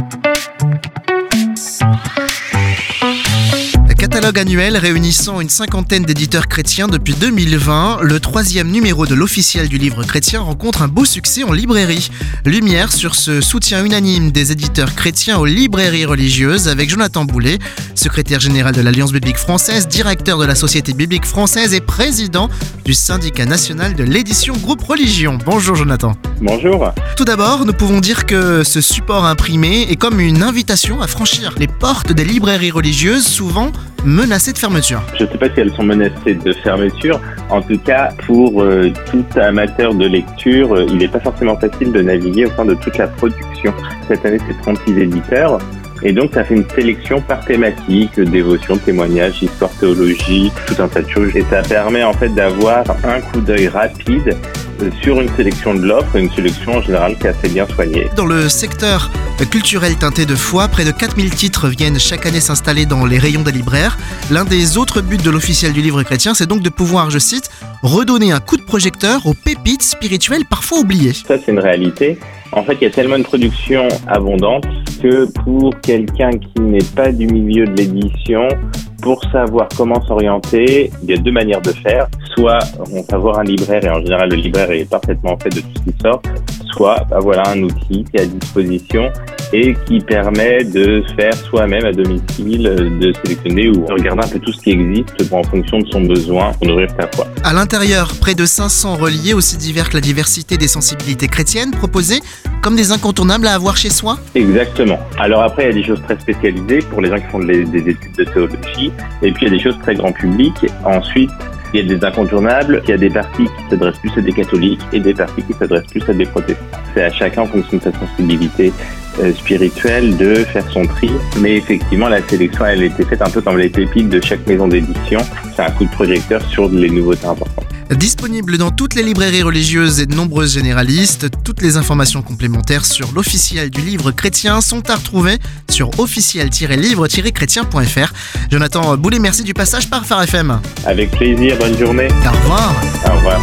Thank you. Annuel réunissant une cinquantaine d'éditeurs chrétiens depuis 2020, le troisième numéro de l'officiel du livre chrétien rencontre un beau succès en librairie. Lumière sur ce soutien unanime des éditeurs chrétiens aux librairies religieuses avec Jonathan Boulet, secrétaire général de l'Alliance biblique française, directeur de la Société biblique française et président du syndicat national de l'édition Groupe Religion. Bonjour Jonathan. Bonjour. Tout d'abord, nous pouvons dire que ce support imprimé est comme une invitation à franchir les portes des librairies religieuses, souvent menacées de fermeture. Je ne sais pas si elles sont menacées de fermeture. En tout cas, pour euh, tout amateur de lecture, euh, il n'est pas forcément facile de naviguer au sein de toute la production. Cette année, c'est 36 éditeurs. Et donc, ça fait une sélection par thématique, dévotion, témoignage, histoire, théologie, tout un tas de choses. Et ça permet en fait d'avoir un coup d'œil rapide sur une sélection de l'offre, une sélection en général qui est assez bien soignée. Dans le secteur culturel teinté de foi, près de 4000 titres viennent chaque année s'installer dans les rayons des libraires. L'un des autres buts de l'officiel du livre chrétien, c'est donc de pouvoir, je cite, redonner un coup de projecteur aux pépites spirituelles parfois oubliées. Ça, c'est une réalité. En fait, il y a tellement de production abondante que pour quelqu'un qui n'est pas du milieu de l'édition, pour savoir comment s'orienter, il y a deux manières de faire. Soit on va voir un libraire et en général le libraire est parfaitement fait de tout ce qui sort, soit bah, voilà un outil qui est à disposition et qui permet de faire soi-même à domicile, de sélectionner ou regarder un peu tout ce qui existe en fonction de son besoin pour nourrir sa foi. À l'intérieur, près de 500 reliés aussi divers que la diversité des sensibilités chrétiennes proposées comme des incontournables à avoir chez soi Exactement. Alors après, il y a des choses très spécialisées pour les gens qui font des études de théologie, et puis il y a des choses très grand public. Ensuite, il y a des incontournables, il y a des parties qui s'adressent plus à des catholiques et des parties qui s'adressent plus à des protestants. C'est à chacun en fonction de sa sensibilité euh, spirituelle de faire son tri. Mais effectivement, la sélection, elle a été faite un peu comme les pépites de chaque maison d'édition. C'est un coup de projecteur sur les nouveautés importantes. Disponible dans toutes les librairies religieuses et de nombreuses généralistes, toutes les informations complémentaires sur l'officiel du livre chrétien sont à retrouver sur officiel-livre-chrétien.fr. Jonathan Boulet, merci du passage par Phare FM. Avec plaisir, bonne journée. Au revoir. Au revoir.